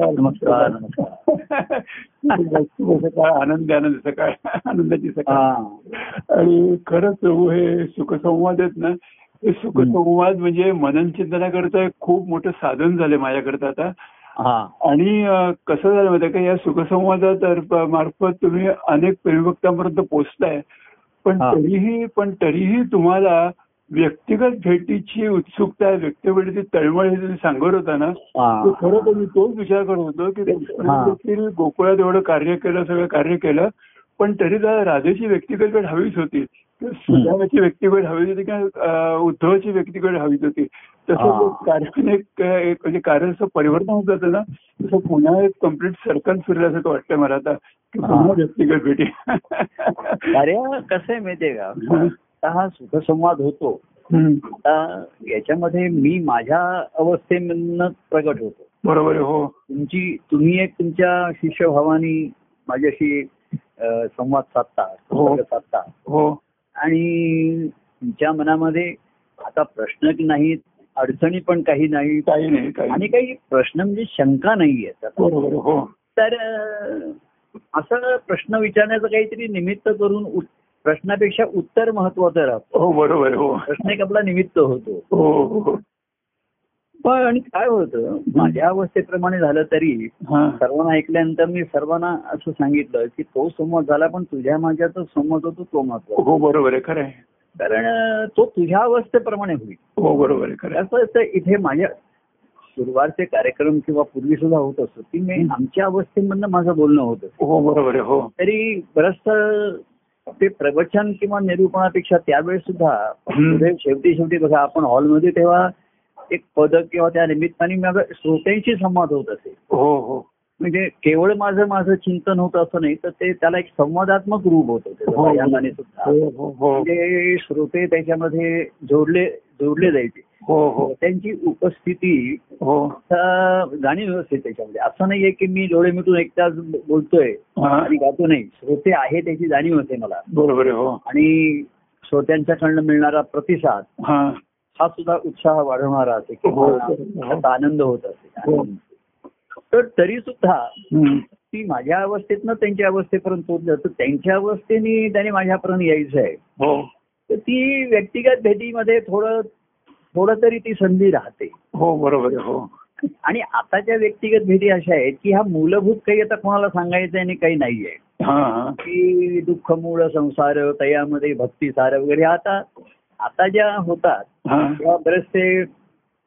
नमस्कार नमस्कार नमस्कार. शुभ सकाळ आनंदी आनंद सकाळ आनंदाची सकाळ. आणि खरंच प्रभू हे सुखसंवाद आहेत ना हे सुखसंवाद म्हणजे मनन चिंतनाकरता एक खूप मोठं साधन झाले माझ्याकरता आता. हा. आणि कसं झालं माहिती का या सुखसंवादात मार्फत तुम्ही अनेक प्रेमभक्तांपर्यंत पोहोचताय. पण. तरीही पण तरीही तुम्हाला व्यक्तिगत भेटीची उत्सुकता व्यक्तिगत तळमळ हे तुम्ही सांगत होता ना. तर खरं तर मी तोच विचार करत होतो की देखील गोकुळात एवढं कार्य केलं सगळं कार्य केलं पण तरी त्याला राधेची व्यक्तिगत भेट हवीच होती. किंवा सुदामाची व्यक्तिगत हवी होती किंवा उद्धवाची व्यक्तिगत हवीच होती. तसं. ते कार्याने एक म्हणजे कार्याचं परिवर्तन होत जातं ना तसं पुन्हा एक कंप्लीट सर्कल फिरल्यासारखं वाटतंय मला आता की पुन्हा. व्यक्तिगत भेटी. अरे कसं आहे माहितीये का? आता हा सुखसंवाद होतो. आता याच्यामध्ये मी माझ्या अवस्थेमधनं प्रगट होतो. बरोबर हो. तुमची तुम्ही एक तुमच्या शिष्यभावानी माझ्याशी संवाद साधता हो. साधता. हो. आणि तुमच्या मनामध्ये आता प्रश्न नाहीत अडचणी पण काही नाहीत. काही नाही आणि नाही. काही प्रश्न म्हणजे शंका नाही हो. तर असं प्रश्न विचारण्याचं काहीतरी निमित्त करून प्रश्नापेक्षा उत्तर महत्वाचं राहतं. हो बरोबर हो. प्रश्न एक आपला निमित्त होतो. हो हो, हो. पण आणि काय होतं माझ्या अवस्थेप्रमाणे झालं तरी हा. सर्वांना ऐकल्यानंतर मी सर्वांना असं सांगितलं की तो संवाद झाला पण तुझ्या माझ्याचा संवाद होतो तो महत्त्वाचा हो बरोबर आहे खरं आहे. कारण तो तुझ्या अवस्थेप्रमाणे होईल. हो बरोबर आहे. असं इथे माझ्या सुरुवातचे कार्यक्रम किंवा पूर्वी सुद्धा होत असतो की मी आमच्या अवस्थेमधनं माझं बोलणं होत. हो बरोबर हो. तरी बरंचसं ते प्रवचन किंवा निरूपणापेक्षा त्यावेळेस सुद्धा. पुढे शेवटी शेवटी बघा आपण हॉलमध्ये तेव्हा एक पद किंवा त्या निमित्ताने श्रोत्यांशी संवाद होत असे हो हो म्हणजे केवळ माझं माझं चिंतन होतं असं नाही तर ते त्याला एक संवादात्मक रूप होतं. हो. बाह्यांगाने सुद्धा. हो हो हो. म्हणजे श्रोते त्याच्यामध्ये जोडले जोडले जायचे. हो हो. त्यांची उपस्थिती हो. जाणीव असते त्याच्यामध्ये. असं नाहीये की मी डोळे मिटून एकटाच बोलतोय हा. आणि गातो नाही. श्रोते आहे त्याची जाणीव होते मला. बरोबर हो. आणि श्रोत्यांच्याकडनं मिळणारा प्रतिसाद हा. हा सुद्धा उत्साह वाढवणारा असे हो, हो. आनंद होत असे. हो. तर तरी सुद्धा. ती माझ्या अवस्थेतनं त्यांच्या अवस्थेपर्यंत पोहोचलं तर त्यांच्या अवस्थेने त्याने माझ्यापर्यंत यायचं आहे. हो. तर ती व्यक्तिगत भेटीमध्ये थोडं थोडं तरी ती संधी राहते. हो बरोबर हो. आणि आताच्या व्यक्तिगत भेटी अशा आहेत की हा मूलभूत काही आता कोणाला सांगायचं आणि काही नाहीये की दुःख मूळ संसार तयामध्ये भक्ती सार वगैरे आता आता ज्या होतात तेव्हा बरेचसे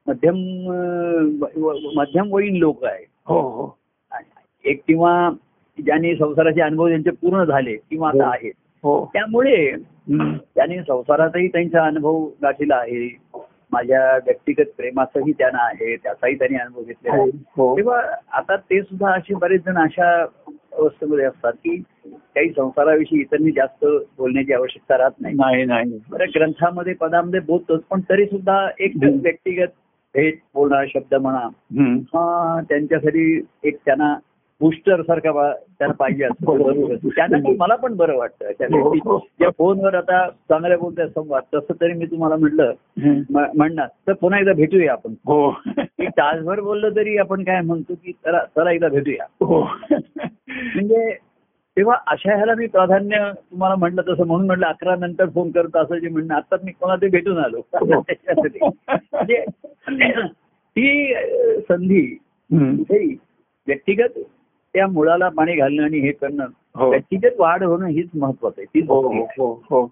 मध्यम अं, व- व- मध्यमवयीन लोक आहेत. हो हो. एक किंवा ज्यांनी संसाराचे अनुभव ज्यांचे पूर्ण झाले किंवा आता हो. आहेत. हो. त्यामुळे. त्यांनी संसारातही त्यांचा अनुभव गाठलेला आहे. माझ्या व्यक्तिगत प्रेमाचाही त्यांना आहे. त्याचाही त्यांनी अनुभव घेतलेला आहे. हो तेव्हा आता ते सुद्धा असे बरेच जण अशा अवस्थेमध्ये असतात की काही संसाराविषयी इतरांनी जास्त बोलण्याची आवश्यकता राहत नाही. नाही नाही. बरं ग्रंथामध्ये पदामध्ये बोलतोच पण तरी सुद्धा एक. व्यक्तिगत भेट बोलणं शब्द म्हणा. हा त्यांच्यासाठी एक त्यांना बुस्टर सारखा त्यांना पाहिजे असतो. जरूर असतो. त्यांना मला पण बरं वाटतं त्या हो, हो. ज्या फोनवर आता चांगल्या बोलतात संवाद तसं तरी मी तुम्हाला म्हटलं म्हणणार. तर पुन्हा एकदा भेटूया आपण. हो. तासभर बोललं तरी आपण काय म्हणतो की चला चला एकदा भेटूया. हो. म्हणजे तेव्हा अशा ह्याला मी प्राधान्य तुम्हाला म्हटलं तसं म्हणून म्हटलं अकरा नंतर फोन करतो असं जे म्हणणं आता मी कोणा ते भेटून आलो. हो. म्हणजे ती संधी व्यक्तिगत त्या मुळाला पाणी घालणं आणि हे करणं हो. व्यक्तिगत वाढ होणं हीच महत्वाचं आहे. तीच हो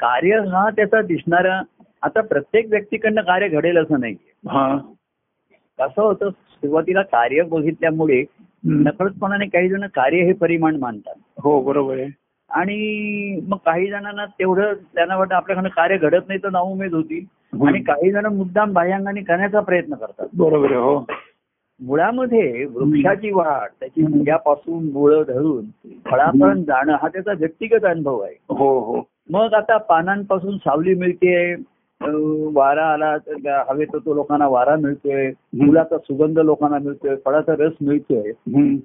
कार्य हा त्याचा दिसणारा आता प्रत्येक व्यक्तीकडनं कार्य घडेल असं नाही कसं होतं सुरुवातीला कार्य बघितल्यामुळे. नकळतपणाने काही जण कार्य हे परिमाण मानतात. हो बरोबर आहे. आणि मग काही जणांना तेवढं त्यांना वाटतं आपल्याकडनं कार्य घडत नाही तर नाउमेद होती. आणि काही जण मुद्दाम बाह्यांगाने करण्याचा प्रयत्न करतात. बरोबर आहे हो. मुळामध्ये वृक्षाची वाढ त्याची मुळ्यापासून मुळं धरून फळापर्यंत जाणं हा त्याचा व्यक्तिगत अनुभव आहे. हो हो. मग आता पानांपासून सावली मिळते वारा आला तर हवेत तो लोकांना वारा मिळतोय फुलाचा सुगंध लोकांना मिळतोय फळाचा रस मिळतोय.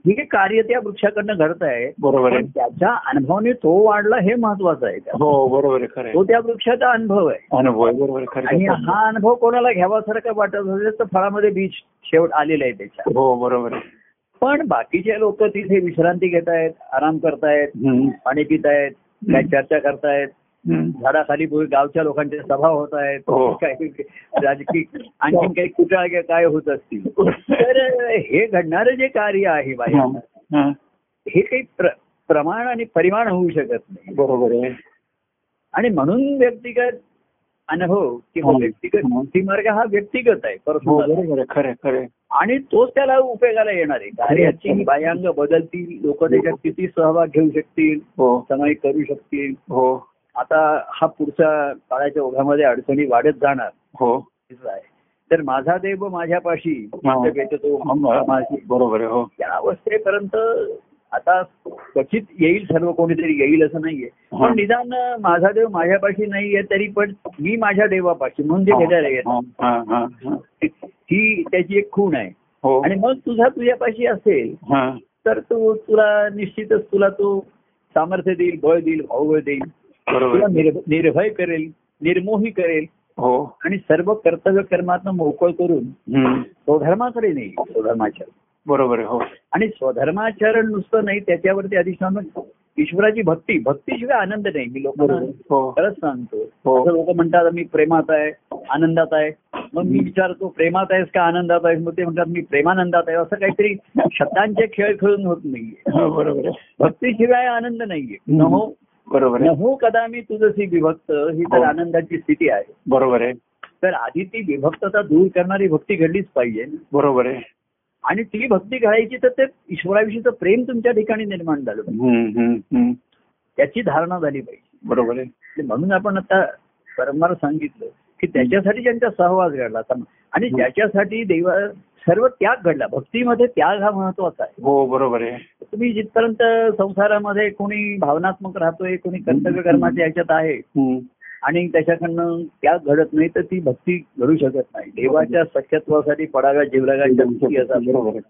हे कार्य त्या वृक्षाकडनं घडत आहे बरोबर आहे त्याच्या अनुभवाने तो वाढला हे महत्वाचं आहे हो बरोबर आहे खरं तो आहे त्या वृक्षाचा अनुभव आहे अनुभव आहे बरोबर आहे आणि आहे. हा अनुभव कोणाला घ्यावासारखा वाटत असेल तर फळामध्ये बीज शेवट आलेलं आहे त्याच्या हो बरोबर आहे पण बाकीचे लोक तिथे विश्रांती घेत आहेत आराम करतायत. पाणी पित आहेत काय चर्चा करतायत. झाडाखाली बोल- गावच्या लोकांच्या सभा होत आहेत हो. काही राजकीय आणखीन काही कुटाळ काय होत असतील? तर हे घडणारं जे कार्य आहे. बाहेर हा. हे. काही प्र- प्रमाण आणि परिमाण होऊ शकत नाही. बरोबर आहे. आणि म्हणून व्यक्तिगत अनुभव किंवा हो. व्यक्तिगत भक्तिमार्ग हा व्यक्तिगत आहे हो पर्सनल बरोबर आहे. खरं आहे, खरं आहे. आणि तोच त्याला उपयोगाला येणार आहे. कार्याची बाह्यांग बदलतील लोक त्याच्यात किती सहभाग घेऊ शकतील समावेश करू शकतील. हो. आता हा पुढच्या काळाच्या ओघामध्ये अडचणी वाढत जाणार. हो. तर माझा देव माझ्यापाशी हा. भेटतो हा, माझी. बरोबर हो. या अवस्थेपर्यंत आता क्वचित येईल सर्व कोणीतरी येईल असं नाहीये. हा. पण निदान माझा देव माझ्यापाशी नाहीये तरी पण मी माझ्या देवापाशी भेटायला येतात हा, हा, हा. ही. त्याची एक खूण आहे. हो. आणि मग तुझा तुझ्यापाशी असेल हा. तर तो तुला निश्चितच तुला तो सामर्थ्य देईल बळ देईल भावबळ देईल. तुला निर्भय करेल निर्मोही करेल हो. आणि सर्व कर्तव्य कर्मातनं मोकळ करून. स्वधर्माकडे नाही स्वधर्माचरण. बरोबर हो. आणि स्वधर्माचरण नुसतं नाही त्याच्यावरती अधिष्ठान ईश्वराची भक्ती भक्तीशिवाय आनंद नाही मी लोकांना बरोबर हो. खरंच सांगतो. हो. असं लोक म्हणतात मी प्रेमात आहे आनंदात आहे. मग मी विचारतो प्रेमात आहेस का आनंदात आहेस? मग ते म्हणतात मी प्रेमानंदात आहे. असं काहीतरी शब्दांचे खेळ खेळून होत नाहीये. हो, बरोबर भक्तीशिवाय आनंद नाहीये. बरोबर आहे. नहो कदा मी तुझशी विभक्त ही तर हो. आनंदाची स्थिती आहे. बरोबर आहे. तर आधी ती विभक्तता दूर करणारी भक्ती घडलीच पाहिजे. बरोबर आहे. आणि ती भक्ती घडायची तर ते ईश्वराविषयीचं प्रेम तुमच्या ठिकाणी निर्माण झालं पाहिजे. हम्म, हम्म, हम्म. त्याची धारणा झाली पाहिजे. बरोबर आहे. आणि म्हणून आपण आता परमार सांगितलं की त्याच्यासाठी ज्यांचा सहवास घडला. आणि ज्याच्यासाठी देवा सर्व त्याग घडला. भक्तीमध्ये त्याग हा महत्त्वाचा आहे. हो बरोबर आहे. तुम्ही जिथपर्यंत संसारामध्ये कोणी भावनात्मक राहतोय कोणी कर्तव्य कर्माच्या ह्याच्यात आहे. आणि त्याच्याकडनं त्याग घडत नाही तर ती भक्ती घडू शकत नाही. देवाच्या सख्यत्वासाठी पडाव्या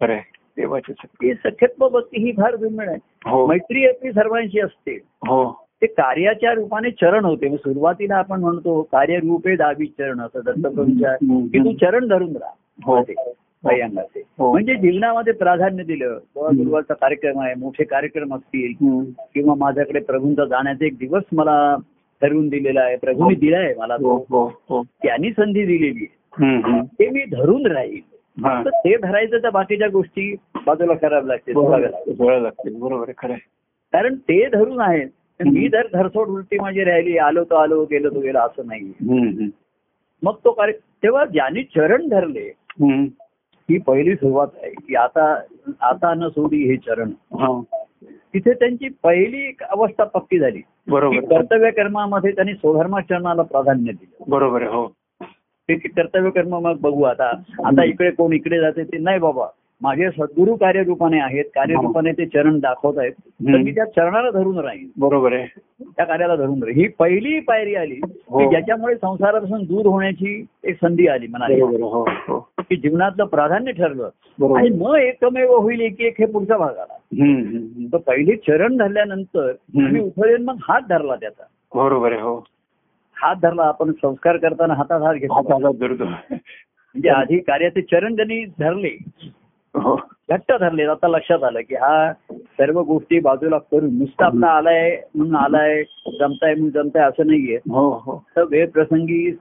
आहे. देवाची ती सख्यत्व भक्ती ही फार दुर्मिळ आहे. हो. मैत्री आपली सर्वांशी असते. हो. ते कार्याच्या रूपाने चरण होते. सुरुवातीला आपण म्हणतो कार्यरूपे दावी चरण असं दत्तप्रभूंच्या. की तू चरण धरून राहा. हो. हो. म्हणजे जीवनामध्ये प्राधान्य दिलं गुरुवारचा कार्यक्रम आहे मोठे कार्यक्रम असतील. किंवा माझ्याकडे प्रभूंचा जाण्याचा एक दिवस मला ठरवून दिलेला आहे प्रभूंनी दिलाय मला हो तो हो हो त्यांनी संधी दिलेली आहे. ते मी धरून राहील ते धरायचं तर बाकीच्या गोष्टी बाजूला कराव्या. वेळ लागते बरोबर आहे खरं आहे. कारण ते धरून आहेत तर मी जर धरसोड उलटी माझी राहिली आलो तो आलो गेलो तो गेलो असं नाही. मग तो कार्य तेव्हा ज्यांनी चरण धरले. ही पहिली सुरुवात आहे. की आता आता न सोडी हे चरण. हा. तिथे त्यांची पहिली अवस्था पक्की झाली. बरोबर. कर्तव्य कर्मामध्ये त्यांनी स्वधर्माचरणाला प्राधान्य दिलं. बरोबर हो. ते कर्तव्य कर्म मग बघू आता. आता इकडे कोण इकडे जाते ते नाही बाबा. माझे सद्गुरू कार्यरूपाने आहेत कार्यरूपाने ते चरण दाखवत आहेत. तर मी त्या चरणाला धरून राहीन. बरोबर आहे. त्या कार्याला धरून राहील ही पहिली पायरी आली हो. की ज्याच्यामुळे संसारापासून दूर होण्याची एक संधी आली आहे. हो हो. की जीवनातलं प्राधान्य ठरलं. आणि मग एकमेव होईल एक एक हे पुढचा भाग आला. तर पहिली चरण धरल्यानंतर मी उठवले मग हात धरला त्याचा. बरोबर आहे हो. हात धरला आपण संस्कार करताना हातात हात घेतला. म्हणजे आधी कार्याचे चरण त्यांनी धरले घट्ट धरले आता लक्षात आलं की हा सर्व गोष्टी बाजूला करून नुसतं आपला आलाय म्हणून आलाय जमताय म्हणून जमताय असं नाहीये. हो हो. तर वेळ प्रसंगी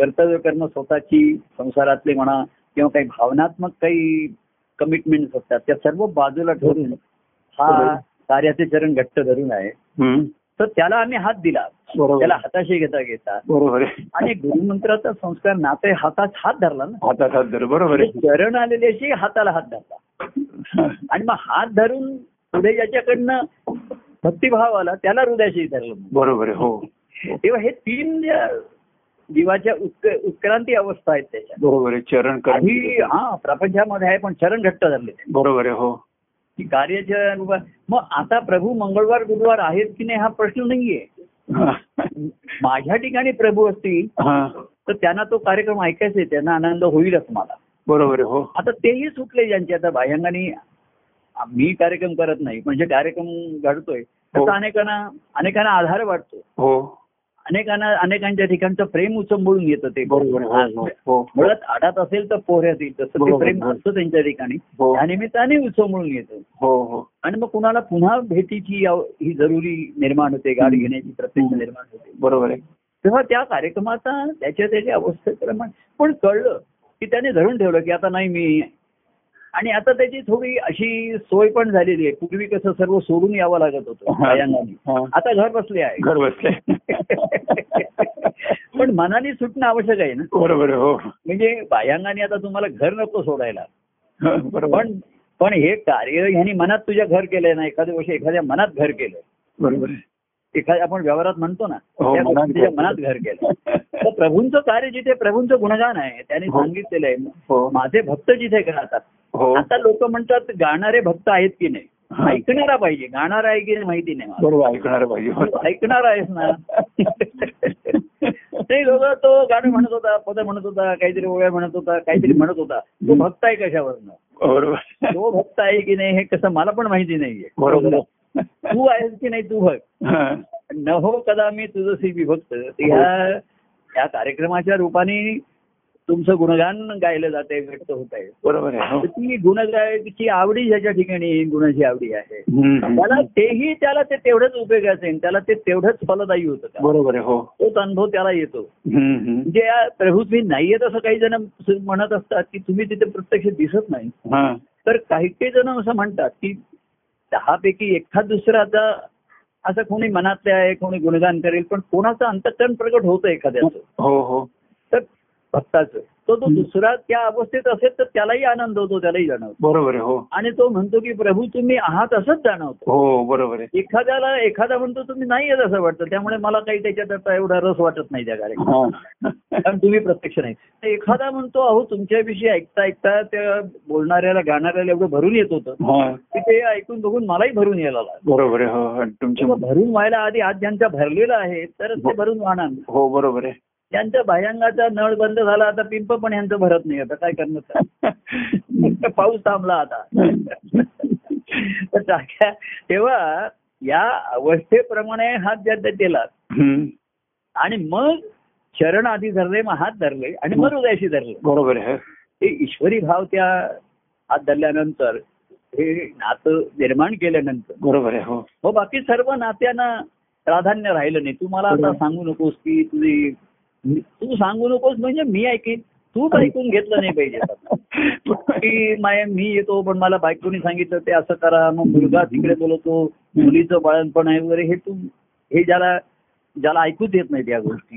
कर्तव्य करणं स्वतःची संसारातले म्हणा किंवा काही भावनात्मक काही कमिटमेंट असतात त्या सर्व बाजूला ठेवून हा कार्याचे चरण घट्ट धरून आहे. तर त्याला आम्ही हात दिला. त्याला हाताशी घेता घेता. बरोबर आणि गुरुमंत्राचा संस्कार नाते हातात हात धरला ना. हातात हात धर बरोबर आहे. चरण आलेले अशी हाताला हात धरला. आणि मग हात धरून पुढे ज्याच्याकडनं भक्तिभाव आला त्याला हृदयाशी धरलं बरोबर आहे हो. तेव्हा हे तीन जीवाच्या उत्क- उत्क्रांती अवस्था आहेत त्याच्या बरोबर आहे चरण आधी हा प्रपंचामध्ये आहे पण चरण घट्ट धरले बरोबर आहे हो. की कार्याच्या रूपात मग आता प्रभू मंगळवार गुरुवार आहेत की नाही हा प्रश्न नाहीये. माझ्या ठिकाणी प्रभू असतील हा. तर त्यांना तो कार्यक्रम ऐकायचा आहे त्यांना आनंद होईलच मला. बरोबर हो. आता तेही सुटले ज्यांचे आता बाह्यांगाने मी कार्यक्रम करत नाही म्हणजे कार्यक्रम घडतोय त्याचा अनेकांना अनेकांना आधार वाटतो हो. अनेकांना अनेकांच्या ठिकाणचं प्रेम उचंबळून येतं ते. हो, हो, हो. मुळात आडात असेल तर पोहऱ्यात येईल तसं ते. प्रेम असतं त्यांच्या ठिकाणी. त्या निमित्ताने उचंबळून येतं हो हो आणि मग कुणाला पुन्हा भेटीची ही जरुरी निर्माण होते गाठ. घेण्याची प्रत्यक्ष. निर्माण होते बरोबर आहे तेव्हा त्या कार्यक्रमाचा त्याच्या त्याच्या अवस्थेप्रमाणे पण कळलं की त्याने धरून ठेवलं की आता नाही मी आणि आता त्याची थोडी अशी सोय पण झालेली आहे. पूर्वी कसं सर्व सोडून यावं लागत होतं. आता घर बसले आहे. घर बसले. पण मनाने सुटणं आवश्यक आहे ना. बरोबर हो. म्हणजे बायांगाने आता तुम्हाला घर नको सोडायला. पण पण हे कार्य ह्यांनी मनात तुझ्या घर केलंय ना एखाद्या वर्षी एखाद्या मनात घर केलं बरोबर. एखाद्या आपण व्यवहारात म्हणतो ना हो, तुझ्या मनात घर केलं तर प्रभूंचं कार्य जिथे प्रभूंचं गुणगान आहे त्यांनी हो. सांगितलेलं आहे. हो. माझे भक्त जिथे हो आता लोक म्हणतात गाणारे भक्त आहेत की नाही? हा. ऐकणारा पाहिजे. गाणारा आहे की नाही माहिती नाही. बरोबर ऐकणार पाहिजे. हो. ऐकणार आहेस ना? ते लोक तो गाणं म्हणत होता पद म्हणत होता काहीतरी ओव्या म्हणत होता काहीतरी म्हणत होता. तो भक्त आहे कशावरनं? बरोबर. तो भक्त आहे की नाही हे कसं मला पण माहिती नाहीये. बरोबर. तू आहेस की नाही तू भक्त हा. न हो कदा मी तुझं विभक्त ह्या या कार्यक्रमाच्या रूपाने तुमचं गुणगान गायलं जाते व्यक्त होत आहे बरोबर आहे हो. ती गुणगायची आवडी ज्याच्या ठिकाणी गुणाची आवडी आहे. त्याला तेही त्याला ते तेवढंच उपयोगाचं आहे त्याला ते तेवढंच फलदायी होतं बरोबर आहे हो. तोच अनुभव त्याला येतो. म्हणजे या प्रभू तुम्ही नाहीयेत असं काही जण म्हणत असतात की तुम्ही तिथे प्रत्यक्ष दिसत नाही. हा. तर काही काही जण असं म्हणतात की दहापैकी एखाद दुसऱ्याचा असं कोणी मनातले आहे कोणी गुणगान करेल पण कोणाचं अंतकरण प्रकट होतं एखाद्याचं. हो हो. तर भक्ताचं. तो तो. दुसरा त्या अवस्थेत असेल तर त्यालाही आनंद होतो त्यालाही जाणवतो. बरोबर आहे हो. आणि तो म्हणतो की प्रभू तुम्ही आहात असंच जाणवतो. हो बरोबर आहे. एखाद्याला एखादा म्हणतो तुम्ही नाही येत असं वाटतं. त्यामुळे मला काही त्याच्यात आता एवढा रस वाटत नाही त्या कार्यक्रमात. हा. कारण तुम्ही प्रत्यक्ष नाही. एखादा म्हणतो अहो तुमच्याविषयी ऐकता ऐकता त्या बोलणाऱ्याला गाणाऱ्याला एवढं भरून येत होतं. हा. की ते ऐकून बघून मलाही भरून यायला बरोबर आहे हो भरून व्हायला आधी आज ज्यांचा भरलेला आहे तर ते भरून वाहणार हो बरोबर आहे. त्यांच्या भायंगाचा नळ बंद झाला आता पिंप पण यांचं भरत नाही. आता काय करणार पाऊस थांबला आता. तेव्हा या अवस्थेप्रमाणे हात ज्या केला. आणि मग चरण आधी धरले मग हात धरले आणि मग हृदयाशी धरले. बरोबर ते ईश्वरी भाव त्या हात धरल्यानंतर हे नातं निर्माण केल्यानंतर. बरोबर आहे हो. बाकी सर्व नात्यांना प्राधान्य राहिलं नाही. तू मला आता. सांगू नकोस की तुझी तू सांगू नकोस म्हणजे मी ऐकीन. तूच ऐकून घेतलं नाही पाहिजे. आता. की माय मी येतो पण मला बायकोनी सांगितलं ते असं करा मग मुलगा तिकडे बोलवतो मुलीचं बाळणपण आहे वगैरे. हे तू हे ज्याला ज्याला ऐकूच येत नाही त्या गोष्टी.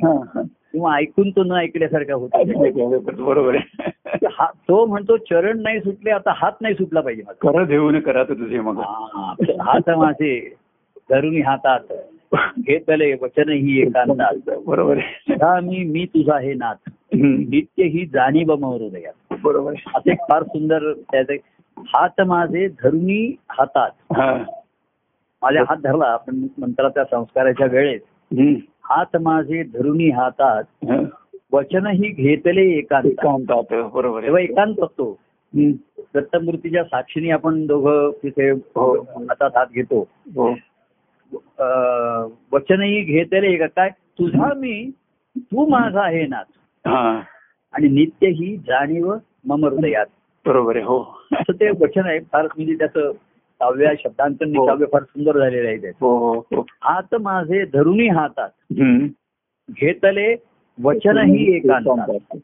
किंवा ऐकून तो न ऐकल्यासारखा होतो. बरोबर आहे. हा- तो म्हणतो चरण नाही सुटले आता हात नाही सुटला पाहिजे करत घेऊन करा तुझे मग. हा, हात माझे धरुणी हातात. घेतले वचन ही एकांतात बरोबर मी मी तुझा हे नाथ. नित्य ही जाणीव हृदयात बरोबर. असे फार सुंदर त्याचे हात माझे धरुणी हातात. हा. माझ्या हात धरला आपण मंत्राच्या संस्काराच्या वेळेस. हम्म. हात माझे धरुणी हातात. वचन ही घेतले एकांत. एकांतात बरोबर तेव्हा एकांत असतो. दत्तमूर्तीच्या साक्षीने आपण दोघं तिथे हो. हातात हात घेतो. हो. वचनही घेतले का? काय? तुझा मी तू माझा आहे हा. आणि नित्य ही जाणीव मम हृदयात. बरोबर आहे हो. असं ते वचन आहे फार म्हणजे त्याचं काव्य शब्दांकन हो. काव्य फार सुंदर झालेलं आहे त्याचं. हो हो हो. हात माझे धरुणी हातात. घेतले वचनही एकांतात.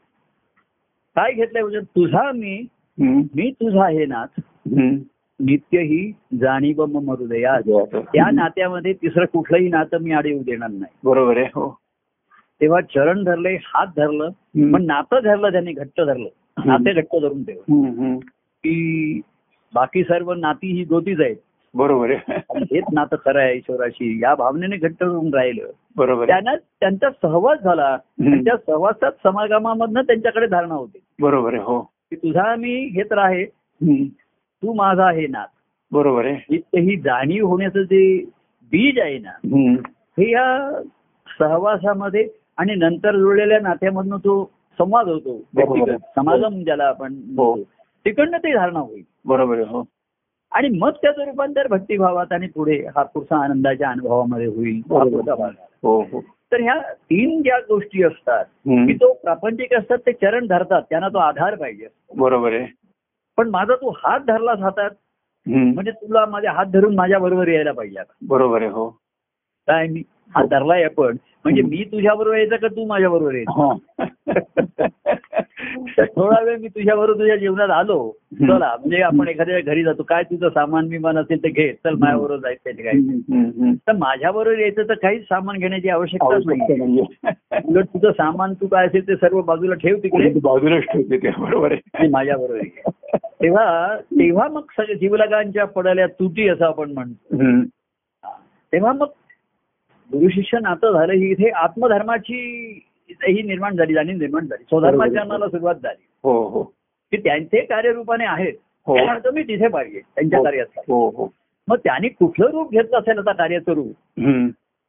काय घेतलंय वचन? तुझा मी. मी तुझा आहे नाथ. नित्य ही जाणीव मम हृदयात. त्या नात्यामध्ये तिसरं कुठलंही नातं मी आड येऊ देणार नाही. बरोबर आहे हो. तेव्हा चरण धरले हात धरलं. पण नातं धरलं त्यांनी घट्ट धरलं. नाते घट्ट धरून ठेवलं. हम्म. की बाकी सर्व नाती ही गोतीच आहेत. बरोबर आहे. हेच नातं खरं आहे ईश्वराशी. या भावनेने घट्ट होऊन राहिलं. बरोबर त्यांना त्यांचा सहवास झाला. त्या सहवासात समागमामधनं त्यांच्याकडे धारणा होते. बरोबर आहे हो. की तुझा मी घेत राहे. तू माझा आहे नाथ. बरोबर आहे. ही जाणीव होण्याचं जे बीज आहे ना. हे या सहवासामध्ये आणि नंतर जुळलेल्या नात्यामधनं तो संवाद होतो. व्यक्तिगत समागम ज्याला आपण हो. तिकडनं ते धारणा होईल. बरोबर आहे हो. आणि मग त्याचं रूपांतर भक्तिभावात आणि पुढे हा पुढचा आनंदाच्या अनुभवामध्ये होईल. हा तर ह्या तीन ज्या गोष्टी असतात. की तो प्रापंचिक असतात ते चरण धरतात. त्यांना तो आधार पाहिजे बरोबर आहे. पण माझा तू हात धरलास हातात. म्हणजे तुला माझे हात धरून माझ्या बरोबर यायला पाहिजे आता. बरोबर आहे हो. काय मी? हात धरलाय आपण. म्हणजे मी तुझ्या बरोबर यायचं का तू माझ्या बरोबर यायचं? हा. थोडा वेळ मी तुझ्या बरोबर तुझ्या जीवनात आलो. चला म्हणजे आपण एखाद्या घरी जातो. काय तुझं सामान बिमान असेल तर घे. चल माझ्या बरोबर जायचं काय. तर माझ्या बरोबर यायचं तर काहीच सामान घेण्याची आवश्यकताच आवश्यकता नाही. उलट तुझं सामान तू काय असेल ते सर्व बाजूला ठेव तिकडे. बाजूलाच ठेवते ते बरोबर आहे. आणि माझ्या बरोबर तेव्हा तेव्हा मग सगळ्या जीवलगांच्या पडल्या तुटी असं आपण म्हणतो. तेव्हा मग गुरु शिष्य नातं झालं ही इथे आत्मधर्माची ही निर्माण झाली जाणीव निर्माण झाली. स्वधर्माचरणाला सुरुवात झाली. हो हो. की त्यांचे कार्यरूपाने आहेत. हो. त्या अर्थ मी तिथे पाहिजे त्यांच्या कार्याचा हो हो. मग त्यांनी कुठलं रूप घेतलं असेल आता कार्याचं रूप.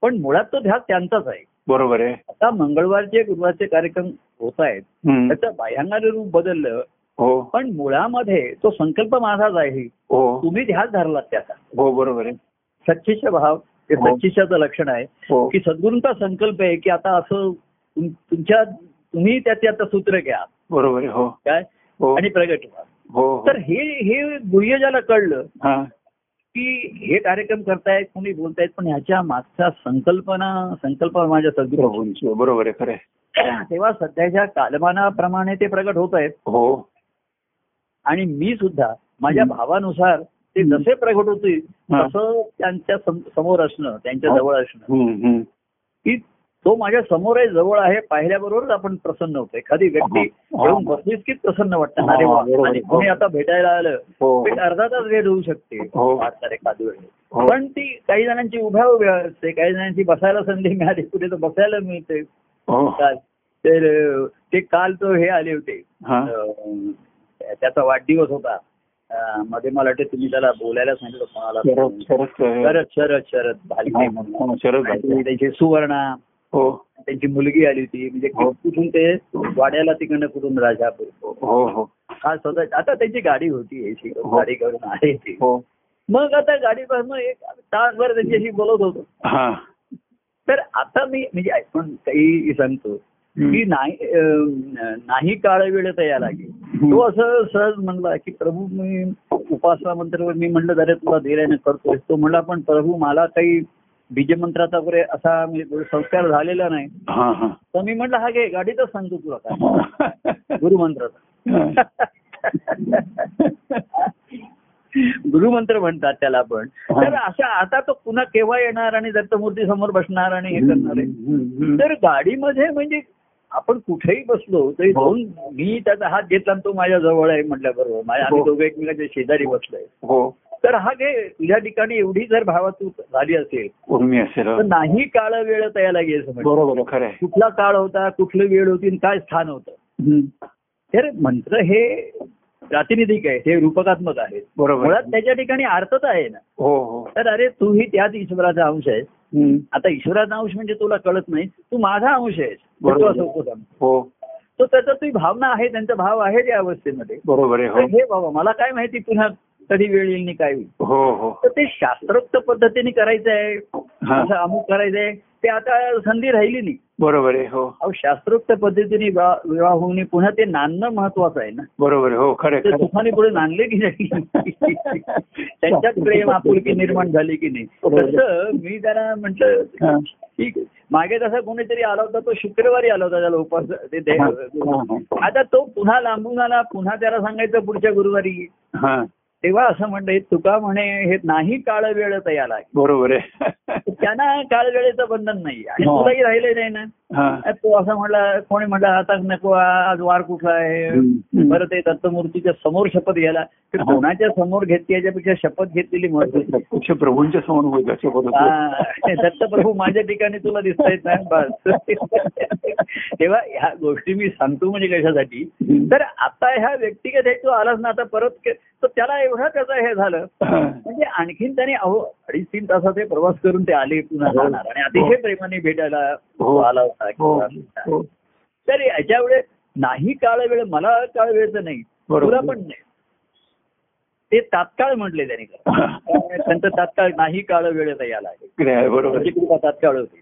पण मुळात तो ध्यास त्यांचाच आहे. बरोबर आहे. आता मंगळवारचे गुरुवारचे कार्यक्रम होत आहेत. त्याचं बाह्यांगाने रूप बदललं. हो. पण मुळामध्ये तो संकल्प माझाच आहे. हो. तुम्ही ध्यास धरलात त्याचा. हो बरोबर आहे. सच्चिष्य भाव हो. सच्चिष्याचं लक्षण आहे. हो. की सद्गुरूंचा संकल्प आहे की आता असं तुम- तुमच्या तुम्ही त्याचे आता सूत्र घ्या. बरोबर हो. काय? हो. आणि प्रगट व्हा. हो हो. तर हे हे गुह्य ज्याला कळलं हा. की हे कार्यक्रम करतायत कोणी बोलतायत पण ह्याच्या मागच्या संकल्पना संकल्प माझ्या सद्गुरू प्रभूंची बरोबर आहे खरं. तेव्हा सध्याच्या कालमानाप्रमाणे ते प्रगट होत आहेत हो. आणि मी सुद्धा माझ्या. भावानुसार ते. जसे प्रगट होतील हा. तसं त्यांच्या सम- समोर असणं त्यांच्या हो. जवळ असणं. की तो माझ्यासमोर आहे जवळ आहे पाहिल्याबरोबरच आपण प्रसन्न होतो एखादी व्यक्ती. येऊन बसलीच की प्रसन्न वाटतं अरे. आणि कोणी आता भेटायला आलं हो एक अर्धा तास वेळ होऊ शकते हो. वेळ. पण ती काही जणांची उभ्या उभ्या असते काही जणांची बसायला संधी मिळाली कुठे तर बसायला मिळते काल तर ते काल तो हे आले होते त्याचा वाढदिवस होता मध्ये मला वाटतं तुम्ही त्याला बोलायला सांगितलं कोणाला शरद शरद शरद. शरद शरद भालके म्हणून. हा, शरद आणि त्यांची सुवर्णा. हो. त्यांची मुलगी आली होती. म्हणजे हो. कुठून ते? वाड्याला तिकडनं कुठून राजापूर. हो हो. हा स्वतः आता त्यांची गाडी होती एसी हो. गाडी करून आले ते हो. मग आता गाडीपासून एक तासभर त्यांच्याशी बोलत होतो. हा. तर आता मी म्हणजे आपण काही सांगतो. की नाही काळ वेळ तयार लागेल तो असं सहज म्हणला की प्रभू मी उपासना मंत्रावर मी म्हणलं अरे तुला धीराने करतोय तो म्हणला पण प्रभू मला काही बीजमंत्राचा वगैरे असा म्हणजे संस्कार झालेला नाही. हा हा. तर मी म्हटलं हा घे गाडीतच सांगतो तुला काय. गुरुमंत्राचा गुरुमंत्र म्हणतात त्याला पण. तर अशा आता तो पुन्हा केव्हा येणार आणि दत्तमूर्ती समोर बसणार आणि हे करणार आहे? तर गाडीमध्ये म्हणजे आपण कुठेही बसलो तरी हो. दोन मी त्याचा हात घेतला तो माझ्या जवळ आहे म्हटल्याबरोबर माझ्या आम्ही हो. दोघे एकमेकांच्या शेजारी बसलोय हो तर हा घे तुझ्या ठिकाणी एवढी जर भावातूक झाली असेल उर्मी असेल तर नाही काळ वेळ आहे खरं आहे कुठला काळ होता कुठली वेळ होती आणि काय स्थान होतं. तर मंत्र हे प्रातिनिधिक आहे हे रूपकात्मक आहे बरोबर मुळात आहे. त्याच्या ठिकाणी अर्थच आहे ना हो हो तर अरे तूही त्याच ईश्वराचा अंश हम्म. आता ईश्वराचा अंश म्हणजे तुला कळत नाही तू माझा अंश आहेस. बरोबर. तू असं होतं. हो. तो त्याचा ती भावना आहे त्यांचा भाव आहे त्या अवस्थेमध्ये. बरोबर आहे हो. हे बाबा मला काय माहिती पुन्हा कधी वेळ येईल काय होईल? हो हो. तर ते शास्त्रोक्त पद्धतीने करायचं आहे. असं अमुक करायचंय. ते आता संधी राहिली नाही. बरोबर आहे हो. अहो शास्त्रोक्त पद्धतीने विवाह होऊन पुन्हा ते नांदणं महत्वाचं आहे ना. बरोबर हो खरं तुफानी पुढे नांदले की नाही? त्यांच्यात प्रेम आपुलकी निर्माण झाली की नाही. तसं मी त्याला म्हटलं. ठीक. मागे तसा कोणीतरी आला होता तो शुक्रवारी आला होता त्याला उपास ते दे-. आता तो पुन्हा लांबून आला पुन्हा त्याला सांगायचं पुढच्या गुरुवारी. हा. तेव्हा असं म्हणलं तुका म्हणे हे नाही काळ वेळ तयार आहे. बरोबर आहे. त्यांना काळ वेळेचं बंधन नाही आणि हो. तुलाही राहिले नाही ना? तो असं म्हणला कोणी म्हणलं आता नको आज वार कुठला आहे. बरं ते दत्तमूर्तीच्या समोर शपथ घ्यायला तर हा. कोणाच्या समोर घेतली याच्यापेक्षा शपथ घेतलेली महत्वाची प्रभूंच्या समोर होतो. दत्तप्रभू माझ्या ठिकाणी तुला दिसता येत नाही बस तेव्हा ह्या गोष्टी मी सांगतो म्हणजे कशासाठी. तर आता ह्या व्यक्तिगत हे तो आलाच ना आता परत तर त्याला एवढं त्याचं हे झालं. म्हणजे आणखीन त्याने अहो अडीच तीन तासाचे प्रवास करून ते आले पुन्हा हो. जाणार आणि अतिशय प्रेमाने भेटायला हो. आला होता हो. किंवा हो. तर याच्या वेळेस नाही काळ वेळ मला काळ वेळचं नाही. बरोबर. तुला पण नाही. ते तात्काळ म्हटले त्याने. त्यांचं तात्काळ नाही काळ वेळ याला बरोबर. कृपा तात्काळ होती.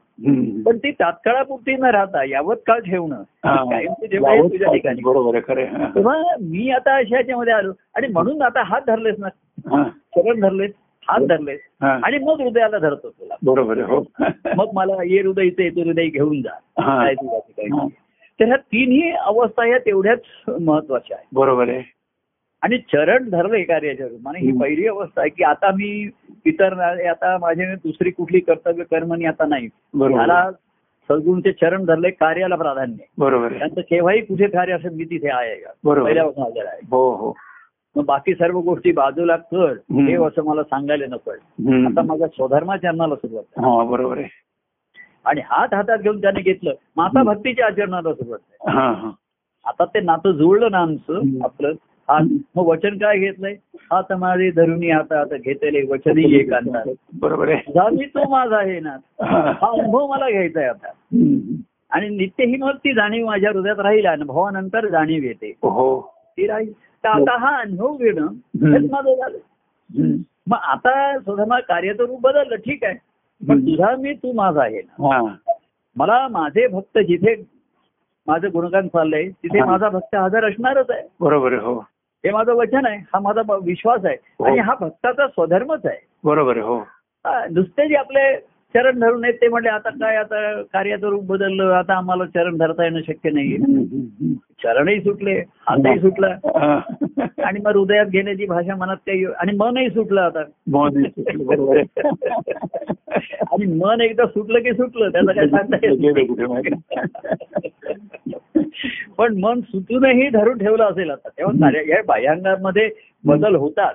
पण ती तात्काळापुरती न राहता यावत काळ ठेवणं हा. कायमचं जेव्हा आहे तुझ्या ठिकाणी. बरोबर तेव्हा मी आता अशा याच्यामध्ये आलो. आणि म्हणून आता हात धरलेस ना. चरण धरलेस. हात धरलेस आणि मग हृदयाला धरतो तुला. बरोबर आहे हो. मग मला ये हृदय ते ते हृदय घेऊन जा. तर ह्या तिन्ही अवस्था ह्या तेवढ्याच महत्त्वाच्या आहेत. बरोबर आहे. आणि चरण धरले कार्याच्या रूपाने ही. पहिली अवस्था आहे की आता मी इतर आता माझे दुसरी कुठली कर्तव्य कर्मणी आता नाही. मला सद्गुरूंचे चरण धरले कार्याला प्राधान्य. बरोबर आहे. त्यांचं केव्हाही कुठे कार्य असेल मी तिथे आहे. आहे. हो हो. मग बाकी सर्व गोष्टी बाजूला कर. हे असं मला सांगायला नको. आता माझ्या स्वधर्माचरणाला सुरुवात आहे. हा बरोबर आहे. आणि हात हातात घेऊन त्याने घेतलं हम्म. भक्तीच्या आचरणाला सुरुवात आहे हा हा. आता ते नातं जुळलं ना आमचं. आपलं. हा मग वचन काय घेतलंय? हात माझे धरुणी आता आता घेतले वचनही एक आणतात बरोबर आहे. तो माझा आहे ना. हा. अनुभव मला घ्यायचा आहे आता. आणि नित्य ही मग ती जाणीव माझ्या हृदयात राहील अनुभवानंतर जाणीव येते. हो. ती राहील. तर आता हा अनुभव घेणं हेच माझं झालं. मग आता सुद्धा कार्याचं रूप बदललं ठीक आहे. पण. तुझा मी तू माझा आहे ना. हा. मला माझे भक्त जिथे माझं गुणगान चाललंय तिथे. माझा भक्त हजर असणारच आहे. बरोबर हो. हे माझं वचन आहे हा माझा विश्वास आहे. हो. आणि हा भक्ताचा स्वधर्मच आहे. बरोबर हो. नुसते जे आपले चरण धरून आहेत ते म्हणले आता काय आता कार्याचं रूप बदललं आता आम्हाला चरण धरता येणं शक्य हम्म. चरणही सुटले हातही सुटला. आणि मग हृदयात घेण्याची भाषा मनात काही आणि मनही सुटलं आता. आणि मन एकदा सुटलं की सुटलं त्याचं काय सांगता. पण मन सुटूनही धरून ठेवलं असेल आता. तेव्हा या बाह्यांगामध्ये बदल होतात.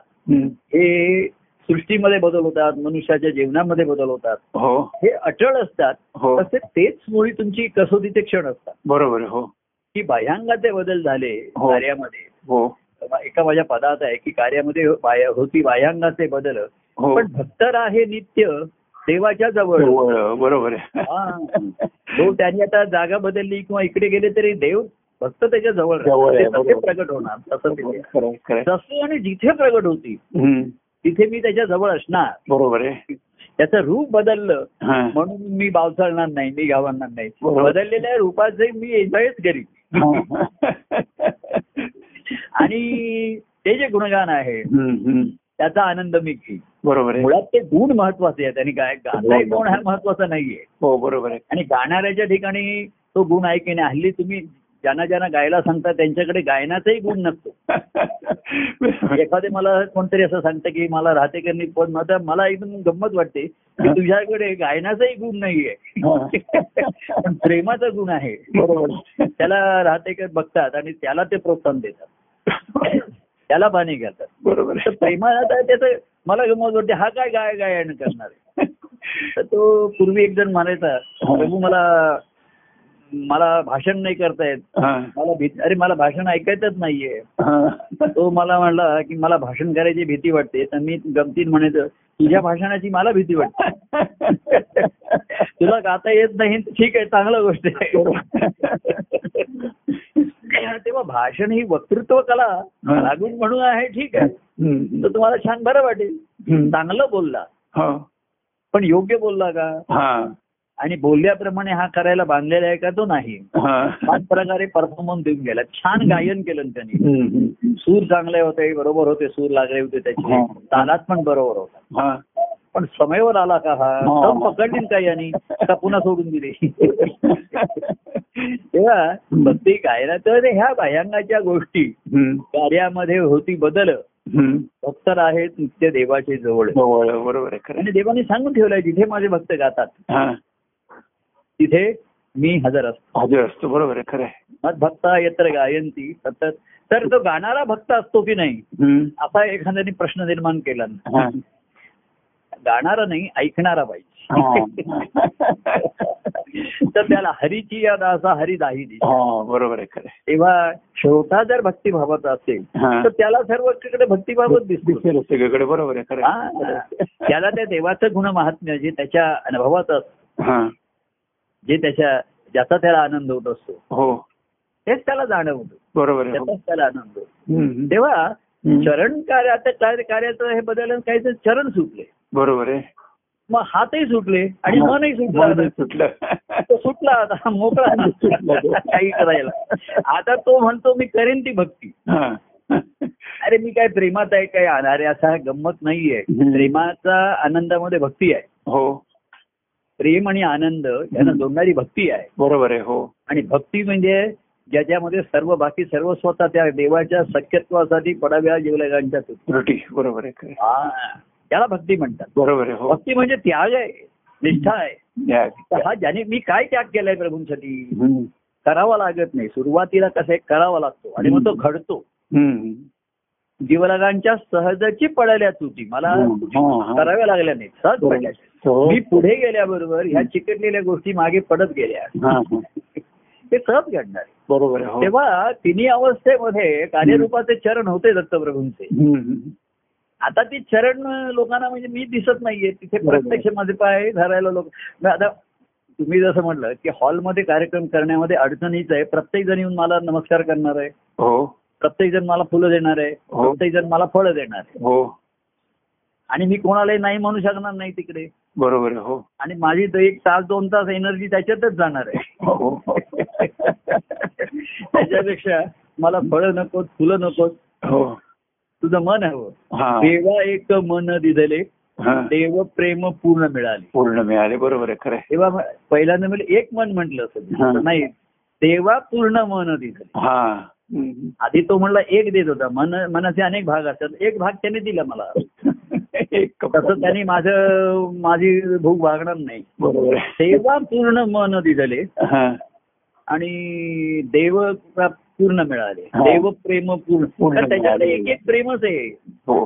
हे सृष्टीमध्ये बदल होतात मनुष्याच्या जीवनामध्ये बदल होतात. हो. हे अटळ असतात. हो. तसे तेच मुळी तुमची कसोटीचे क्षण असतात. बरोबर हो. की बाह्यांगाचे बदल झाले हो. कार्यामध्ये हो एका माझ्या पदात आहे की कार्यामध्ये होती बाह्यांगाचे बदल हो पण भक्तर आहे नित्य देवाच्या जवळ बरोबर आहे. तो त्यांनी आता जागा बदलली किंवा इकडे गेले तरी देव भक्त त्याच्याजवळ. प्रगट होणार तसं. तसं आणि जिथे प्रगट होती. तिथे मी त्याच्याजवळ असणार बरोबर आहे त्याचं रूप बदललं. म्हणून मी बावचळणार नाही मी गावणार नाही. बदललेल्या रूपाचे मी एन्जॉयच करीन आणि ते जे गुणगान आहे. त्याचा आनंद मी घेईन. बरोबर आहे. मुळात ते गुण महत्त्वाचे आहेत आणि काय गाणं गुण हा. महत्त्वाचा नाहीये. हो बरोबर आहे. आणि गाणाऱ्याच्या ठिकाणी तो गुण आहे की नाही हल्ली तुम्ही ज्यांना ज्यांना गायला सांगता त्यांच्याकडे गायनाचाही गुण नसतो. एखादे मला कोणतरी असं सांगतं की मला राहतेकरणी पण आता मला एकदम गंमत वाटते की तुझ्याकडे गायनाचाही गुण नाहीये. पण प्रेमाचा गुण आहे. बरोबर. त्याला राहतेकर बघतात आणि त्याला ते प्रोत्साहन देतात. त्याला पाणी घालतात. बरोबर. तर प्रेमाला तर त्याचं मला गमत वाटते हा काय गाय गायन करणार आहे? तर तो पूर्वी एक जण म्हणायचा प्रभू मला मला भाषण नाही करतायत. मला भीती अरे मला भाषण ऐकायचंच नाहीये. तो मला म्हणला की मला भाषण करायची भीती वाटते तर मी गमतीत म्हणायचं तुझ्या भाषणाची मला भीती वाटते तुला गाता येत नाही ठीक आहे चांगलं गोष्ट आहे तेव्हा भाषण ही वक्तृत्व कला. लागून म्हणून आहे ठीक आहे. तर तुम्हाला छान बरं वाटेल. चांगलं बोलला हो. पण योग्य बोलला का. आणि बोलल्याप्रमाणे हा करायला बांधलेला आहे का तो नाही. छान प्रकारे परफॉर्मन्स देऊन गेला. छान गायन केलं त्यांनी. सूर चांगले होते बरोबर होते सूर लागले होते त्याचे. तालात पण बरोबर होता. हा. पण समयवर आला का हा. दम पकडलीन का यांनी? का पुन्हा सोडून दिली? तेव्हा भक्ती गायनात तर ह्या बाह्यांगाच्या गोष्टी. कार्यामध्ये होती बदल. भक्त आहेत नित्य देवाचे जवळ. बरोबर आणि देवाने सांगून ठेवलंय जिथे माझे भक्त गातात. तिथे मी हजर असतो हजर असतो बरोबर आहे खरं आहे भक्ता येत्र गायंती सतत तर तो गाणारा भक्त असतो की नाही. असा एखाद्याने प्रश्न निर्माण केला. गाणारा नाही ऐकणारा पाहिजे. तर त्याला हरीची याद असा हरी दाही बरोबर आहे खरं. तेव्हा श्रोता जर भक्तिभावाचा असेल. तर त्याला सर्वकडे भक्तिभावच दिसतो सगळीकडे बरोबर आहे खरं. त्याला त्या देवाचं गुण महात्म्य जे त्याच्या अनुभवात असतं जे त्याच्या ज्याचा त्याला आनंद होत असतो. हो. तेच त्याला जाणवतं. बरोबर हो. त्याचाच त्याला आनंद होतो. तेव्हा. चरण कार्य कार्याचं हे बदल काही तर चरण सुटले. बरोबर आहे. मग हातही सुटले आणि मनही सुटलं. सुटलं. सुटला आता मोकळा काही करायला. आता तो म्हणतो मी करेन ती भक्ती. अरे मी काय प्रेमात आहे काय अरे असा गंमत नाहीये. प्रेमाचा आनंदामध्ये भक्ती आहे. हो. प्रेम आणि आनंद यांना जोडणारी भक्ती आहे बरोबर आहे हो आणि भक्ती म्हणजे ज्याच्यामध्ये सर्व बाकी सर्व स्वतः त्या देवाच्या सख्यत्वासाठी पडाव्या जीवलगांच्या. त्रुटी बरोबर आहे. हा, त्याला भक्ती म्हणतात बरोबर आहे हो भक्ती म्हणजे त्याग आहे निष्ठा आहे हा ज्याने मी काय त्याग केलाय प्रभूंसाठी. करावा लागत नाही सुरुवातीला कसं करावा लागतो आणि मग तो घडतो. जीवलगांच्या सहजची पडल्या तुटी मला. कराव्या लागल्या नाही सहज. पडल्या. मी पुढे गेल्याबरोबर ह्या चिकटलेल्या गोष्टी मागे पडत गेल्या. हा, हा. ते सहज घडणार. बरोबर हो. तेव्हा तिन्ही अवस्थेमध्ये कार्यरूपाचे चरण होते दत्तप्रभूंचे. आता ती चरण लोकांना म्हणजे मी दिसत नाहीये. तिथे. प्रत्यक्ष माझे पाय धरायला लोक आता तुम्ही जसं म्हटलं की हॉलमध्ये कार्यक्रम करण्यामध्ये अडचणीच आहे. प्रत्येक जण येऊन मला नमस्कार करणार आहे. हो. प्रत्येक जण मला फुलं देणार आहे. हो. प्रत्येक जण मला फळं देणार आहे. हो. आणि मी कोणालाही नाही म्हणू शकणार नाही तिकडे. बरोबर आहे हो. आणि माझी तर एक तास दोन तास एनर्जी त्याच्यातच जाणार आहे. हो त्याच्यापेक्षा मला फळं नकोत फुलं नकोत. हो. तुझं मन हवं हा. देवा एक मन दिदले हा. देव प्रेम पूर्ण मिळाले. पूर्ण मिळाले बरोबर आहे खरं. तेव्हा पहिल्यांदा म्हणजे एक मन म्हटलं हा. असं नाही देवा पूर्ण मन दिलं. हा. आधी तो म्हणला एक देत होता. मन मनाचे अनेक भाग असतात. एक भाग त्याने दिला मला. तसं त्यांनी माझं माझी भूक भागणार नाही. बरोबर देवा पूर्ण मन दिले. आणि देव पूर्ण मिळाले. देव प्रेम पूर्ण. त्याच्याकडे. एक एक प्रेमच आहे. हो.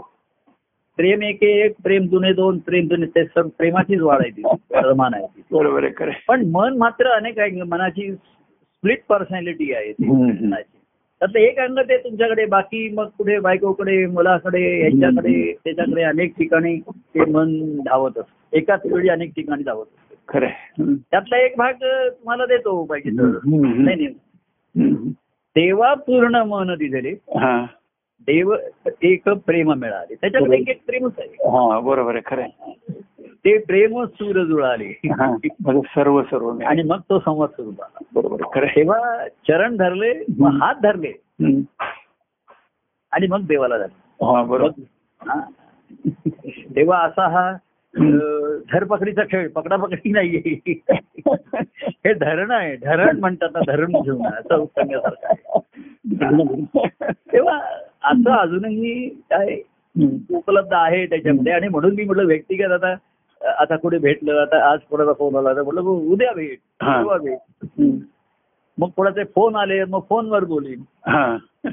प्रेम एक एक प्रेम जुने दोन प्रेम जुने ते सर्व प्रेमाचीच वाढ आहे ती. प्रमाण आहे ती. बरोबर. पण मन मात्र अनेक आहे. मनाची स्प्लिट पर्सनॅलिटी आहे ती. त्यातलं एक अंग ते तुमच्याकडे बाकी मग पुढे बायकोकडे मुलाकडे ह्याच्याकडे त्याच्याकडे अनेक ठिकाणी ते मन धावत असत. एकाच वेळी अनेक ठिकाणी धावत असत. खरं. त्यातला एक भाग तुम्हाला देतो पाहिजे तर. नाही नाही. देवा पूर्ण मन दिलेले. हा. देव एक प्रेम मिळाले. त्याच्याकडे एक प्रेमच आहे. हा बरोबर आहे. खरं. ते प्रेम सूर जुळाले म्हणजे सर्व सर्व. आणि मग तो संवाद सुरू झाला. बरोबर. तेव्हा चरण धरले हात धरले. आणि मग देवाला धरले हा बरोबर. तेव्हा असा हा धरपकडीचा खेळ पकडापकडी नाहीये. हे धरण आहे. धरण म्हणतात ना धरण घेऊन असं सांगण्यासारखं आहे. तेव्हा असं अजूनही काय. उपलब्ध आहे त्याच्यामध्ये. आणि म्हणून मी म्हटलं व्यक्तिगत आता आता कुठे भेटलं आता आज कोणाचा फोन आला तर म्हटलं उद्या भेट भेट. मग कोणाचे फोन आले मग फोनवर बोलीन.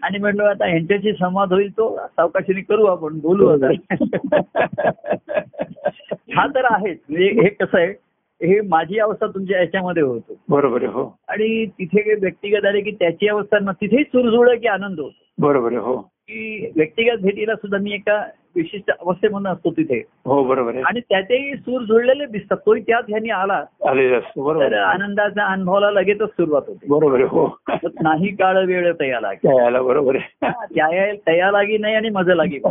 आणि म्हटलं आता ह्यांच्याशी संवाद होईल तो सावकाशीने करू आपण बोलू आता. हा तर आहेच. म्हणजे हे कसं आहे हे माझी अवस्था तुमच्या याच्यामध्ये होतो. बरोबर आहे हो. आणि तिथे काही व्यक्तिगत आले की त्याची अवस्था तिथेही सुरजुळ की आनंद होतो. बरोबर हो. की व्यक्तिगत भेटीला सुद्धा मी एका विशिष्ट अवस्थेमधून असतो तिथे. हो बरोबर आहे. आणि त्याचेही सूर जुळलेले दिसतात. तोही त्यात ह्यांनी आला. बरोबर. आनंदाच्या अनुभवाला लगेचच सुरुवात होते. बरोबर हो. नाही काळ वेळ तया लागे काय आला बरोबर आहे. त्या लागी नाही आणि मजा लागी.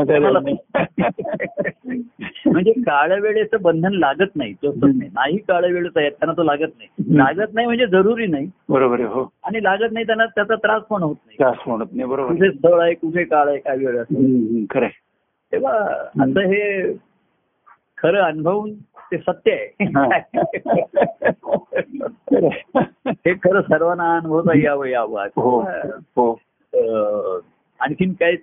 म्हणजे काळ वेळेचं बंधन लागत नाही तसंच नाही. नाही काळ वेळ तयार त्यांना तो लागत नाही. लागत नाही म्हणजे जरुरी नाही. बरोबर आहे हो. आणि लागत नाही त्यांना त्याचा त्रास पण होत नाही. त्रास म्हणत नाही बरोबर. कुठे स्थळ आहे कुठे काळ आहे काय वेळ असतो. खरं. तेव्हा असं हे खरं अनुभवून ते सत्य आहे. हे. खरं सर्वांना अनुभवता यावं यावं. हो हो. आणखीन काय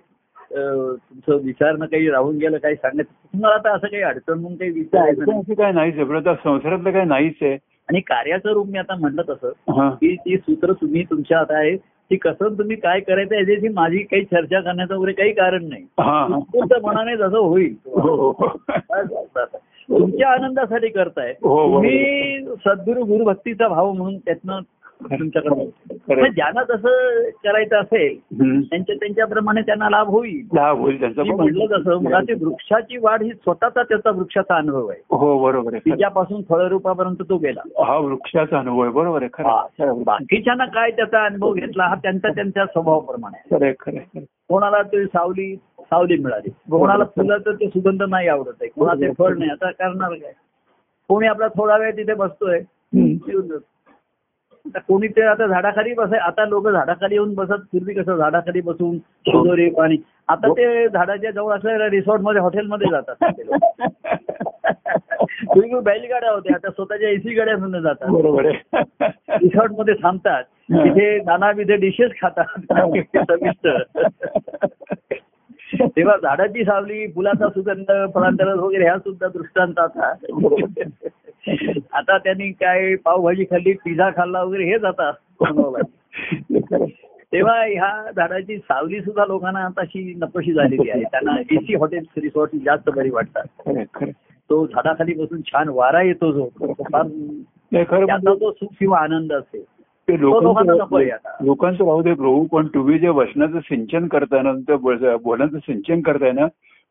तुमचं विचारणं काही राहून गेलं काही सांगायचं? तुम्हाला आता असं काही अडचण म्हणून काही विचारायचं नाही. अशी काय नाहीच आहे पण आता संसारातलं काय नाहीच आहे. आणि कार्याचं रूप मी आता म्हटलं तसं हा. की ती सूत्र तुम्ही तुमच्या हात आहे ती कसं तुम्ही काय करायचं याच्याशी माझी काही चर्चा करण्याचं वगैरे काही कारण नाही हा हा. तुमच्या मनाने जसं होईल हो हो हो. तुमच्या आनंदासाठी करताय हो, बरोबर. तुम्ही सद्गुरु गुरुभक्तीचा भाव म्हणून त्यातनं तुमच्याकडे. ज्यांना तसं करायचं असेल. त्यांच्या त्यांच्याप्रमाणे त्यांना लाभ होईल. लाभ होईल म्हटलं तसं मुळात वृक्षाची वाढ ही स्वतःचा त्याचा वृक्षाचा अनुभव आहे. हो बरोबर आहे. तिच्यापासून फळरूपापर्यंत तो गेला. हा वृक्षाचा अनुभव आहे बरोबर आहे खरं. बाकीच्यांना काय त्याचा अनुभव घेतला हा त्यांचा त्यांच्या स्वभावाप्रमाणे. खरं. कोणाला ते सावली सावली मिळाली. कोणाला फुलाचं ते सुगंध नाही आवडत आहे. कोणाचे फळ नाही. आता करणार काय? कोणी आपला थोडा वेळ तिथे बसतोय हम्म. येऊन जातो. आता कोणी ते आता झाडाखाली बसाय आता लोक झाडाखाली येऊन बसत पूर्वी कसं झाडाखाली बसून शिदोरी पाणी. आता ते झाडाच्या जवळ असलेल्या रिसॉर्टमध्ये हॉटेलमध्ये जातात ते लोक. पूर्वी बैलगाड्या होत्या आता स्वतःच्या एसी गाड्या जातात. बरोबर आहे. रिसॉर्टमध्ये थांबतात. तिथे नानाविध डिशेस खातात. सविस्तर तेव्हा झाडाची सावली फुलाचा सुगंध फळांतर वगैरे ह्या सुद्धा दृष्टांत आता. आता त्यांनी काय पावभाजी खाल्ली पिझ्झा खाल्ला वगैरे हेच आता तेव्हा ह्या झाडाची सावली सुद्धा लोकांना आता अशी नकोशी झालेली आहे. त्यांना एसी हॉटेल्स रिसॉर्ट जास्त बरी वाटतात. तो झाडाखाली बसून छान वारा येतो जो. तो फार म्हणजे जो सुख किंवा आनंद असेल. ते तो लोकांचं राहू दे प्रभू पण तुम्ही जे वचनाचं सिंचन करताना त्या बोल- बोलांचं सिंचन करताय ना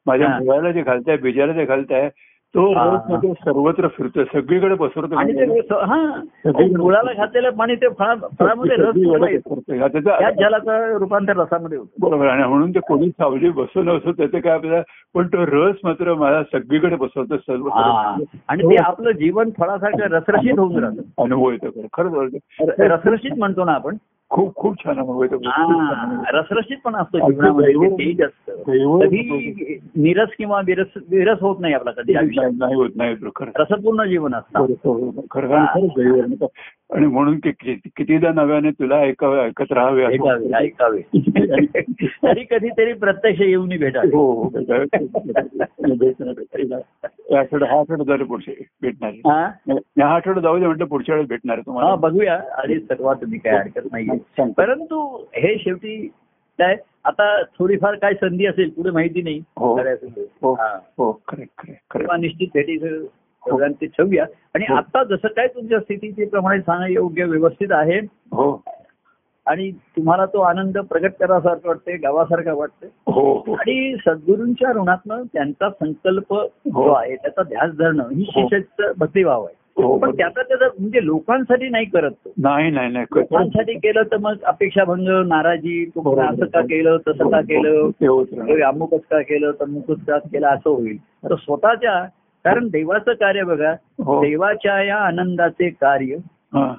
माझ्या. मुलाला जे घालताय बीजाला जे घालताय तो रस. मध्ये सर्वत्र फिरतोय. सगळीकडे पसरतो आणि ते हा मुलाला घातलेलं पाणी ते फळा फळामध्ये रस जलाचं रूपांतर रसामध्ये होतं. बरोबर. आणि म्हणून ते कोणी सावली बसून असो त्याचं काय आपल्याला पण तो रस मात्र मला सगळीकडे बसवतो सर्व. आणि ते आपलं जीवन फळासारखं रसरशीत होऊन राहतं. अनुभव येतो खरं. खरंच रसरशीत म्हणतो ना आपण. खूप खूप छान अनुभव येतो रसरशीत पण असतो जीवनामध्ये तेज असतं निरस किंवा विरस विरस होत नाही आपला कधी आयुष्यात. नाही होत नाही रसपूर्ण जीवन असतं. खरं आणि म्हणून कितीदा नव्याने तुला ऐकावे ऐकत राहावे ऐकावे ऐकावे तरी कधीतरी प्रत्यक्ष येऊन भेटावे. हो हो आठवडा हा आठवडा झाले पुढचे भेटणार. हा? आठवडा जाऊ दे म्हटलं पुढच्या वेळेस भेटणार तुम्हाला. बघूया. आणि सर्वात तुम्ही काय हरकत नाही परंतु हे शेवटी काय आता थोडीफार काय संधी असेल पुढे माहिती नाही. हो. ते. हो. हा. निश्चित भेटीचं दोघांचे ठेवूया आणि. आता जसं काय तुमच्या स्थितीचे प्रमाणे सांगा योग्य व्यवस्थित आहे. हो. आणि तुम्हाला तो आनंद प्रगट करासारखं वाटते गावासारखा वाटते आणि सद्गुरूंच्या ऋणातनं त्यांचा संकल्प जो आहे त्याचा ध्यास धरणं ही. शिष्याचं भक्तिभाव आहे. पण त्याचा त्याचा म्हणजे लोकांसाठी नाही करत तो नाही नाही नाही लोकांसाठी केलं तर मग अपेक्षाभंग नाराजी तुम्ही बरोबर. असं का केलं तसं का केलं ते अमुकच का केलं तमुकच का केलं असं होईल तर स्वतःच्या कारण देवाचं कार्य बघा हो. देवाच्या या आनंदाचे कार्य हा.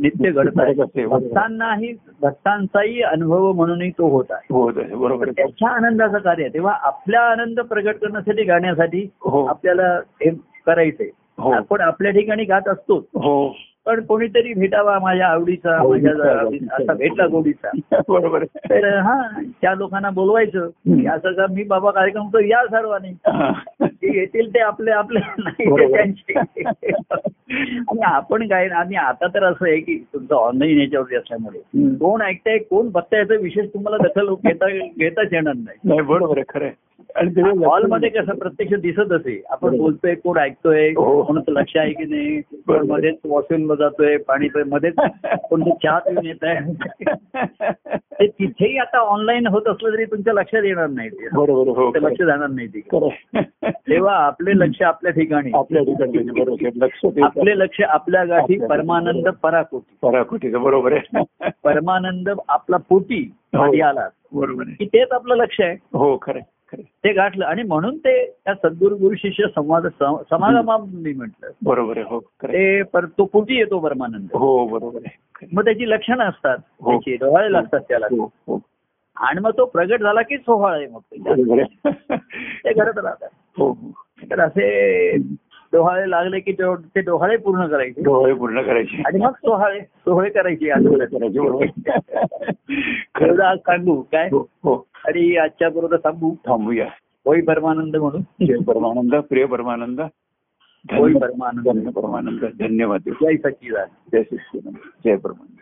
नित्य घडत आहे. भक्तांनाही भक्तांचाही अनुभव म्हणूनही तो होत आहे बरोबर. त्याच्या आनंदाचं कार्य. तेव्हा आपला आनंद प्रगट करण्यासाठी गाण्यासाठी हो आपल्याला हे करायचंय हो. आपण आपल्या ठिकाणी गात असतो. हो. पण कोणीतरी भेटावा माझ्या आवडीचा हो, माझ्या भेटला गोडीचा बरोबर. तर हा त्या लोकांना बोलवायचं असं का मी बाबा कार्यक्रम तर या सर्वांनी. ते येतील ते आपले आपले नाही. त्यांचे आणि आपण काय आणि आता तर असं आहे की तुमचं ऑनलाईन याच्यावरती असल्यामुळे. कोण ऐकताय कोण बघताय याचा विशेष तुम्हाला दखल घेता घेताच येणार नाही बरोबर खरं. आणि हॉलमध्ये कसं प्रत्यक्ष दिसत असे आपण. बोलतोय कोण ऐकतोय हो. कोणाचं लक्ष आहे की नाही कोण. मध्येच वॉशरूमला जातोय पाणी पे- मध्येच कोण चहा पिऊन येत आहे ते तिथेही आता ऑनलाईन होत असलं तरी तुमच्या लक्षात येणार नाही. ते बरोबर हो ते लक्ष जाणार नाही आहे. तेव्हा आपले लक्ष आपल्या ठिकाणी. आपल्या ठिकाणी ते- आपले लक्ष आपल्या गाठी परमानंद पराकोटी. पराकोटीचं बरोबर आहे. परमानंद आपला पोटी हो. आला. बरोबर की तेच आपलं लक्ष आहे. हो खरं. ते गाठलं आणि म्हणून ते त्या सद्गुरु गुरु शिष्य संवाद सम- समागमा मी म्हटलं. बरोबर आहे हो. ते पर तो पोटी येतो परमानंद. हो बरोबर आहे. मग त्याची लक्षणं असतात हो. त्याची लागतात त्याला. हो हो. आणि मग तो प्रगट झाला की सोहळा आहे मग. ते घडत राहतात. हो हो. तर असे डोहाळे लागले की तो- डोहाळे पूर्ण करायचे. डोळे पूर्ण करायचे. आणि मग सोहळे सोहळे करायचे खरं आज सांगू काय? हो हो. आणि आजच्या बरोबर थांबू. थांबूया. होई परमानंद म्हणून. जय परमानंद प्रिय परमानंद. होई परमानंद. परमानंद. धन्यवाद. जय सच्चिदानंद. जय श्री जय परमानंद.